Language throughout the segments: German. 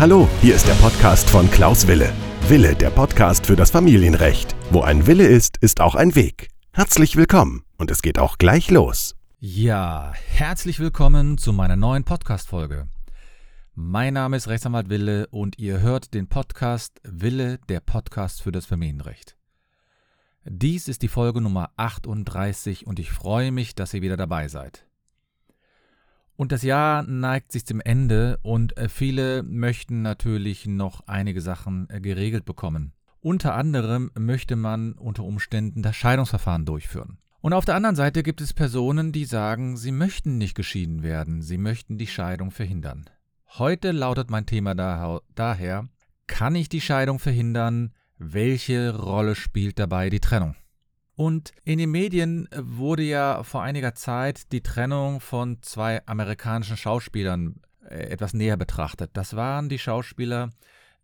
Hallo, hier ist der Podcast von Klaus Wille. Wille, der Podcast für das Familienrecht. Wo ein Wille ist, ist auch ein Weg. Herzlich willkommen und es geht auch gleich los. Ja, herzlich willkommen zu meiner neuen Podcast-Folge. Mein Name ist Rechtsanwalt Wille und ihr hört den Podcast Wille, der Podcast für das Familienrecht. Dies ist die Folge Nummer 38 und ich freue mich, dass ihr wieder dabei seid. Und das Jahr neigt sich zum Ende und äh, viele möchten natürlich noch einige Sachen äh, geregelt bekommen. Unter anderem möchte man unter Umständen das Scheidungsverfahren durchführen. Und auf der anderen Seite gibt es Personen, die sagen, sie möchten nicht geschieden werden, sie möchten die Scheidung verhindern. Heute lautet mein Thema daher, kann ich die Scheidung verhindern? Welche Rolle spielt dabei die Trennung? Und in den Medien wurde ja vor einiger Zeit die Trennung von zwei amerikanischen Schauspielern äh, etwas näher betrachtet. Das waren die Schauspieler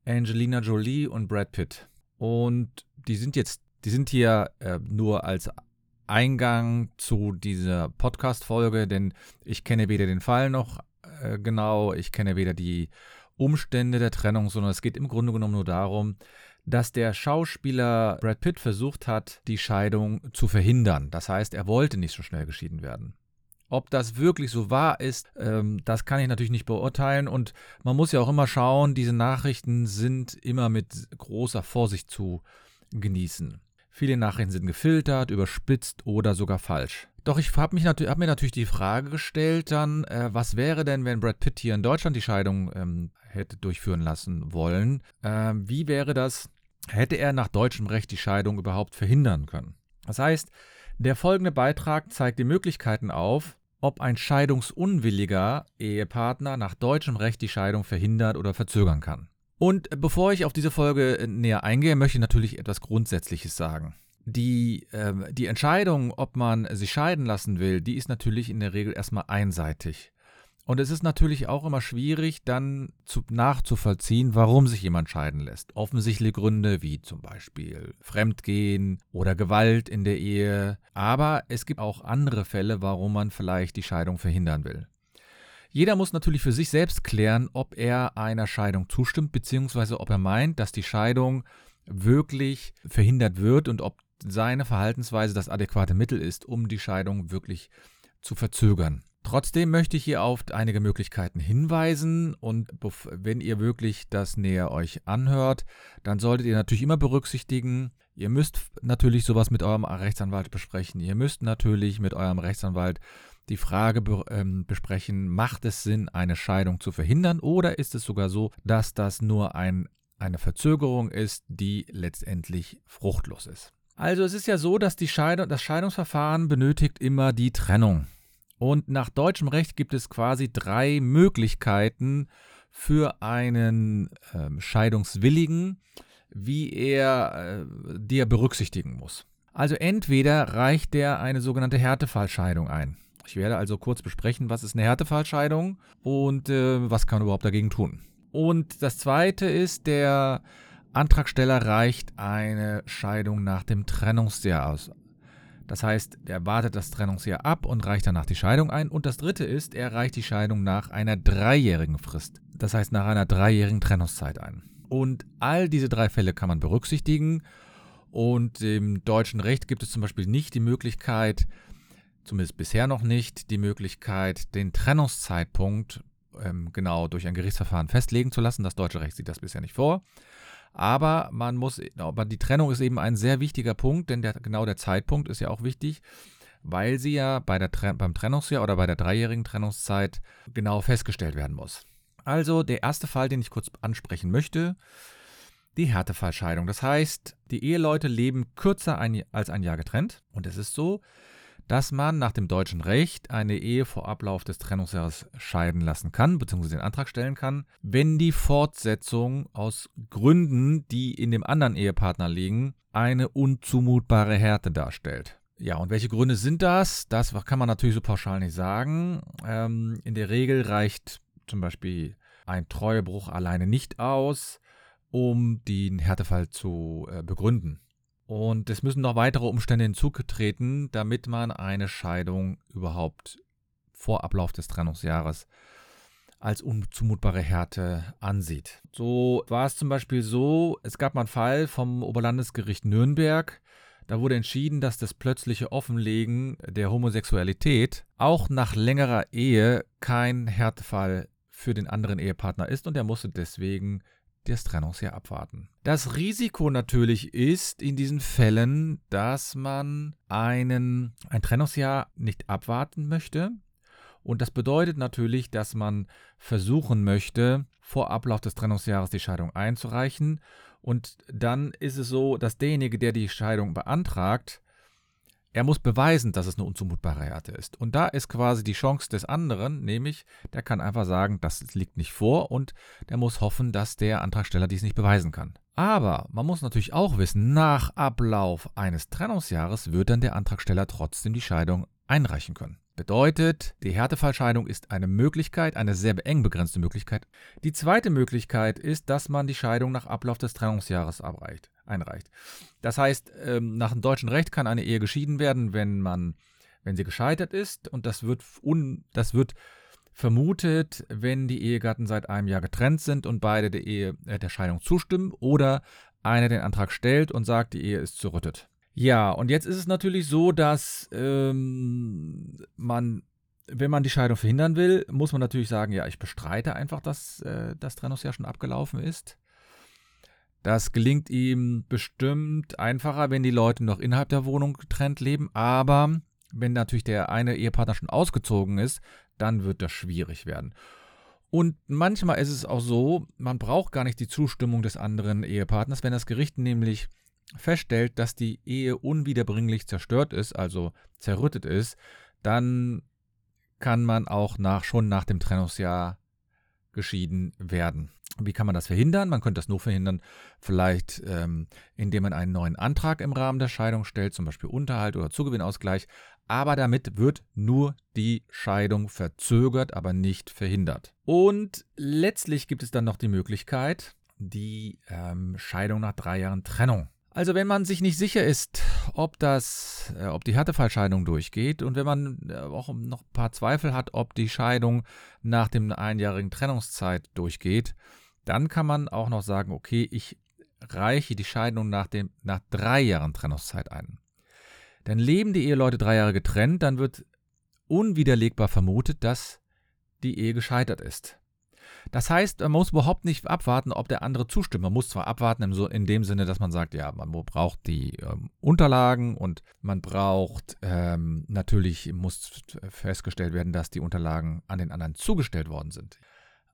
Angelina Jolie und Brad Pitt. Und die sind jetzt, die sind hier äh, nur als Eingang zu dieser Podcast-Folge, denn ich kenne weder den Fall noch äh, genau, ich kenne weder die Umstände der Trennung, sondern es geht im Grunde genommen nur darum, dass der Schauspieler Brad Pitt versucht hat, die Scheidung zu verhindern. Das heißt, er wollte nicht so schnell geschieden werden. Ob das wirklich so wahr ist, ähm, das kann ich natürlich nicht beurteilen. Und man muss ja auch immer schauen, diese Nachrichten sind immer mit großer Vorsicht zu genießen. Viele Nachrichten sind gefiltert, überspitzt oder sogar falsch. Doch ich habe hab mir natürlich die Frage gestellt dann, äh, was wäre denn, wenn Brad Pitt hier in Deutschland die Scheidung ähm, hätte durchführen lassen wollen? Äh, wie wäre das, hätte er nach deutschem Recht die Scheidung überhaupt verhindern können? Das heißt, der folgende Beitrag zeigt die Möglichkeiten auf, ob ein scheidungsunwilliger Ehepartner nach deutschem Recht die Scheidung verhindert oder verzögern kann. Und bevor ich auf diese Folge äh, näher eingehe, möchte ich natürlich etwas Grundsätzliches sagen. Die, äh, die Entscheidung, ob man sich scheiden lassen will, die ist natürlich in der Regel erstmal einseitig. Und es ist natürlich auch immer schwierig, dann zu, nachzuvollziehen, warum sich jemand scheiden lässt. Offensichtliche Gründe wie zum Beispiel Fremdgehen oder Gewalt in der Ehe. Aber es gibt auch andere Fälle, warum man vielleicht die Scheidung verhindern will. Jeder muss natürlich für sich selbst klären, ob er einer Scheidung zustimmt, beziehungsweise ob er meint, dass die Scheidung wirklich verhindert wird und ob seine Verhaltensweise das adäquate Mittel ist, um die Scheidung wirklich zu verzögern. Trotzdem möchte ich hier auf einige Möglichkeiten hinweisen und wenn ihr wirklich das näher euch anhört, dann solltet ihr natürlich immer berücksichtigen, ihr müsst natürlich sowas mit eurem Rechtsanwalt besprechen. Ihr müsst natürlich mit eurem Rechtsanwalt die Frage be ähm, besprechen, macht es Sinn, eine Scheidung zu verhindern oder ist es sogar so, dass das nur ein, eine Verzögerung ist, die letztendlich fruchtlos ist. Also es ist ja so, dass Scheidung, das Scheidungsverfahren benötigt immer die Trennung. Und nach deutschem Recht gibt es quasi drei Möglichkeiten für einen äh, Scheidungswilligen, wie er äh, die er berücksichtigen muss. Also entweder reicht der eine sogenannte Härtefallscheidung ein. Ich werde also kurz besprechen, was ist eine Härtefallscheidung und äh, was kann man überhaupt dagegen tun. Und das zweite ist, der Antragsteller reicht eine Scheidung nach dem Trennungsjahr aus. Das heißt, er wartet das Trennungsjahr ab und reicht danach die Scheidung ein. Und das dritte ist, er reicht die Scheidung nach einer dreijährigen Frist. Das heißt, nach einer dreijährigen Trennungszeit ein. Und all diese drei Fälle kann man berücksichtigen. Und im deutschen Recht gibt es zum Beispiel nicht die Möglichkeit, zumindest bisher noch nicht, die Möglichkeit, den Trennungszeitpunkt ähm, genau durch ein Gerichtsverfahren festlegen zu lassen. Das deutsche Recht sieht das bisher nicht vor. Aber man muss, aber die Trennung ist eben ein sehr wichtiger Punkt, denn der, genau der Zeitpunkt ist ja auch wichtig, weil sie ja bei der, beim Trennungsjahr oder bei der dreijährigen Trennungszeit genau festgestellt werden muss. Also der erste Fall, den ich kurz ansprechen möchte, die Härtefallscheidung. Das heißt, die Eheleute leben kürzer ein, als ein Jahr getrennt und es ist so, dass man nach dem deutschen Recht eine Ehe vor Ablauf des Trennungsjahres scheiden lassen kann, beziehungsweise den Antrag stellen kann, wenn die Fortsetzung aus Gründen, die in dem anderen Ehepartner liegen, eine unzumutbare Härte darstellt. Ja, und welche Gründe sind das? Das kann man natürlich so pauschal nicht sagen. Ähm, in der Regel reicht zum Beispiel ein Treuebruch alleine nicht aus, um den Härtefall zu äh, begründen. Und es müssen noch weitere Umstände hinzugetreten, damit man eine Scheidung überhaupt vor Ablauf des Trennungsjahres als unzumutbare Härte ansieht. So war es zum Beispiel so, es gab mal einen Fall vom Oberlandesgericht Nürnberg, da wurde entschieden, dass das plötzliche Offenlegen der Homosexualität auch nach längerer Ehe kein Härtefall für den anderen Ehepartner ist und er musste deswegen das Trennungsjahr abwarten. Das Risiko natürlich ist in diesen Fällen, dass man einen, ein Trennungsjahr nicht abwarten möchte. Und das bedeutet natürlich, dass man versuchen möchte, vor Ablauf des Trennungsjahres die Scheidung einzureichen. Und dann ist es so, dass derjenige, der die Scheidung beantragt, er muss beweisen, dass es eine unzumutbare Härte ist. Und da ist quasi die Chance des anderen, nämlich der kann einfach sagen, das liegt nicht vor und der muss hoffen, dass der Antragsteller dies nicht beweisen kann. Aber man muss natürlich auch wissen, nach Ablauf eines Trennungsjahres wird dann der Antragsteller trotzdem die Scheidung einreichen können. Bedeutet, die Härtefallscheidung ist eine Möglichkeit, eine sehr eng begrenzte Möglichkeit. Die zweite Möglichkeit ist, dass man die Scheidung nach Ablauf des Trennungsjahres abreicht, einreicht. Das heißt, ähm, nach dem deutschen Recht kann eine Ehe geschieden werden, wenn man, wenn sie gescheitert ist und das wird, un, das wird vermutet, wenn die Ehegatten seit einem Jahr getrennt sind und beide der Ehe äh, der Scheidung zustimmen oder einer den Antrag stellt und sagt, die Ehe ist zerrüttet. Ja, und jetzt ist es natürlich so, dass ähm, man, wenn man die Scheidung verhindern will, muss man natürlich sagen, ja, ich bestreite einfach, dass äh, das Trennungsjahr schon abgelaufen ist. Das gelingt ihm bestimmt einfacher, wenn die Leute noch innerhalb der Wohnung getrennt leben, aber wenn natürlich der eine Ehepartner schon ausgezogen ist, dann wird das schwierig werden. Und manchmal ist es auch so, man braucht gar nicht die Zustimmung des anderen Ehepartners, wenn das Gericht nämlich feststellt, dass die Ehe unwiederbringlich zerstört ist, also zerrüttet ist, dann kann man auch nach, schon nach dem Trennungsjahr geschieden werden. Wie kann man das verhindern? Man könnte das nur verhindern, vielleicht ähm, indem man einen neuen Antrag im Rahmen der Scheidung stellt, zum Beispiel Unterhalt oder Zugewinnausgleich. Aber damit wird nur die Scheidung verzögert, aber nicht verhindert. Und letztlich gibt es dann noch die Möglichkeit, die ähm, Scheidung nach drei Jahren Trennung also wenn man sich nicht sicher ist, ob das, äh, ob die Härtefallscheidung durchgeht und wenn man äh, auch noch ein paar Zweifel hat, ob die Scheidung nach dem einjährigen Trennungszeit durchgeht, dann kann man auch noch sagen, okay, ich reiche die Scheidung nach, dem, nach drei Jahren Trennungszeit ein. Denn leben die Eheleute drei Jahre getrennt, dann wird unwiderlegbar vermutet, dass die Ehe gescheitert ist. Das heißt, man muss überhaupt nicht abwarten, ob der andere zustimmt. Man muss zwar abwarten in, dem Sinne, dass man sagt, ja, man braucht die ähm, Unterlagen und man braucht ähm, natürlich, muss festgestellt werden, dass die Unterlagen an den anderen zugestellt worden sind.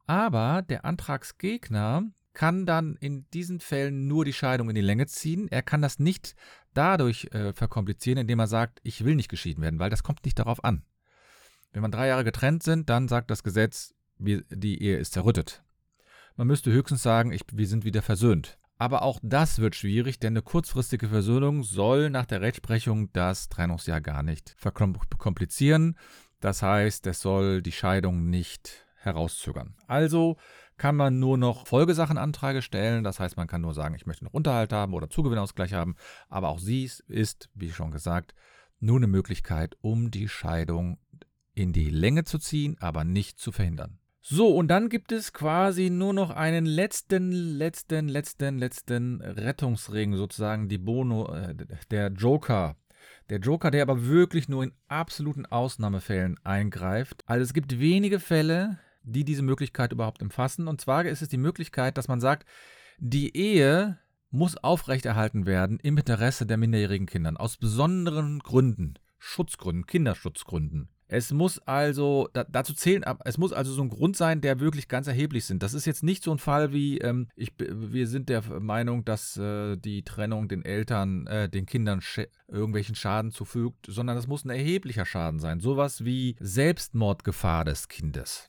Aber der Antragsgegner kann dann in diesen Fällen nur die Scheidung in die Länge ziehen. Er kann das nicht dadurch äh, verkomplizieren, indem er sagt, ich will nicht geschieden werden, weil das kommt nicht darauf an. Wenn man drei Jahre getrennt sind, dann sagt das Gesetz, die Ehe ist zerrüttet. Man müsste höchstens sagen, ich, wir sind wieder versöhnt. Aber auch das wird schwierig, denn eine kurzfristige Versöhnung soll nach der Rechtsprechung das Trennungsjahr gar nicht verkomplizieren. Das heißt, es soll die Scheidung nicht herauszögern. Also kann man nur noch Folgesachenanträge stellen. Das heißt, man kann nur sagen, ich möchte noch Unterhalt haben oder Zugewinnausgleich haben. Aber auch sie ist, wie schon gesagt, nur eine Möglichkeit, um die Scheidung in die Länge zu ziehen, aber nicht zu verhindern. So, und dann gibt es quasi nur noch einen letzten, letzten, letzten, letzten Rettungsring, sozusagen die Bono, äh, der Joker. Der Joker, der aber wirklich nur in absoluten Ausnahmefällen eingreift. Also es gibt wenige Fälle, die diese Möglichkeit überhaupt umfassen. Und zwar ist es die Möglichkeit, dass man sagt, die Ehe muss aufrechterhalten werden im Interesse der minderjährigen Kinder. Aus besonderen Gründen. Schutzgründen, Kinderschutzgründen. Es muss also, da, dazu zählen, es muss also so ein Grund sein, der wirklich ganz erheblich sind. Das ist jetzt nicht so ein Fall wie, ähm, ich, wir sind der Meinung, dass äh, die Trennung den Eltern, äh, den Kindern sch irgendwelchen Schaden zufügt, sondern das muss ein erheblicher Schaden sein. Sowas wie Selbstmordgefahr des Kindes.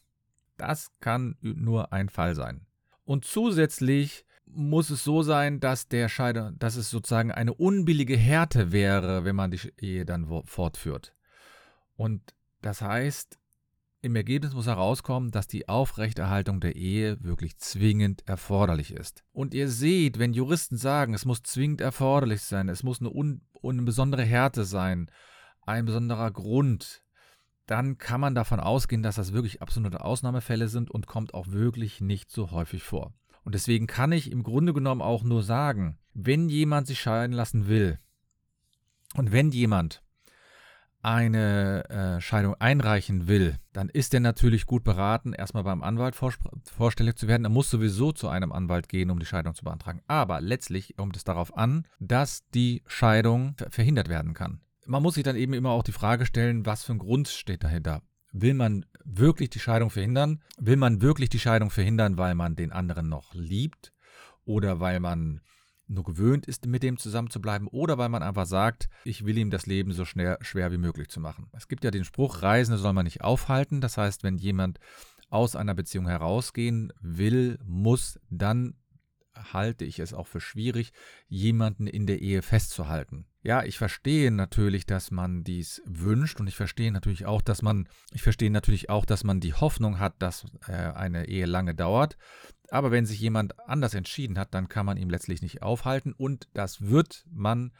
Das kann nur ein Fall sein. Und zusätzlich muss es so sein, dass der Scheide, dass es sozusagen eine unbillige Härte wäre, wenn man die Ehe dann fortführt. Und das heißt, im Ergebnis muss herauskommen, dass die Aufrechterhaltung der Ehe wirklich zwingend erforderlich ist. Und ihr seht, wenn Juristen sagen, es muss zwingend erforderlich sein, es muss eine, un, eine besondere Härte sein, ein besonderer Grund, dann kann man davon ausgehen, dass das wirklich absolute Ausnahmefälle sind und kommt auch wirklich nicht so häufig vor. Und deswegen kann ich im Grunde genommen auch nur sagen, wenn jemand sich scheiden lassen will und wenn jemand eine äh, Scheidung einreichen will, dann ist er natürlich gut beraten, erstmal beim Anwalt vorstellig zu werden. Er muss sowieso zu einem Anwalt gehen, um die Scheidung zu beantragen. Aber letztlich kommt es darauf an, dass die Scheidung verhindert werden kann. Man muss sich dann eben immer auch die Frage stellen, was für ein Grund steht dahinter. Will man wirklich die Scheidung verhindern? Will man wirklich die Scheidung verhindern, weil man den anderen noch liebt? Oder weil man nur gewöhnt ist, mit dem zusammenzubleiben oder weil man einfach sagt, ich will ihm das Leben so schnell, schwer wie möglich zu machen. Es gibt ja den Spruch, Reisende soll man nicht aufhalten. Das heißt, wenn jemand aus einer Beziehung herausgehen will, muss, dann halte ich es auch für schwierig, jemanden in der Ehe festzuhalten. Ja, ich verstehe natürlich, dass man dies wünscht und ich verstehe natürlich auch, dass man, ich verstehe natürlich auch, dass man die Hoffnung hat, dass äh, eine Ehe lange dauert. Aber wenn sich jemand anders entschieden hat, dann kann man ihm letztlich nicht aufhalten und das wird man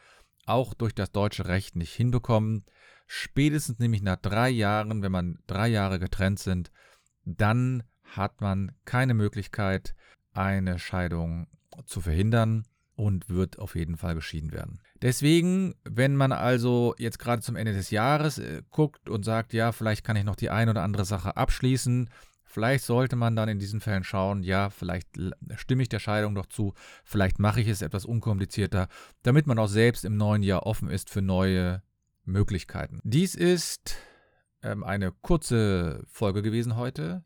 auch durch das deutsche Recht nicht hinbekommen. Spätestens nämlich nach drei Jahren, wenn man drei Jahre getrennt sind, dann hat man keine Möglichkeit, eine Scheidung zu verhindern und wird auf jeden Fall geschieden werden. Deswegen, wenn man also jetzt gerade zum Ende des Jahres äh, guckt und sagt, ja, vielleicht kann ich noch die ein oder andere Sache abschließen, vielleicht sollte man dann in diesen Fällen schauen, ja, vielleicht stimme ich der Scheidung doch zu, vielleicht mache ich es etwas unkomplizierter, damit man auch selbst im neuen Jahr offen ist für neue Möglichkeiten. Dies ist ähm, eine kurze Folge gewesen heute.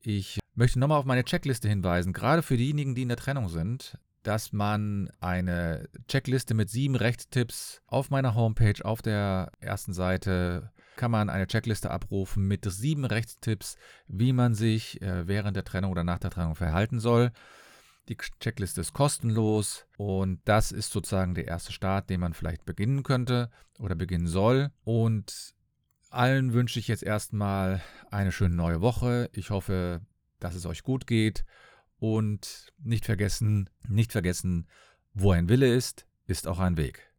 Ich möchte nochmal auf meine Checkliste hinweisen, gerade für diejenigen, die in der Trennung sind dass man eine Checkliste mit sieben Rechtstipps auf meiner Homepage, auf der ersten Seite, kann man eine Checkliste abrufen mit sieben Rechtstipps, wie man sich äh, während der Trennung oder nach der Trennung verhalten soll. Die Checkliste ist kostenlos und das ist sozusagen der erste Start, den man vielleicht beginnen könnte oder beginnen soll. Und allen wünsche ich jetzt erstmal eine schöne neue Woche. Ich hoffe, dass es euch gut geht und nicht vergessen, nicht vergessen, wo ein Wille ist, ist auch ein Weg.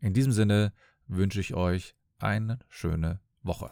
In diesem Sinne wünsche ich euch eine schöne Woche.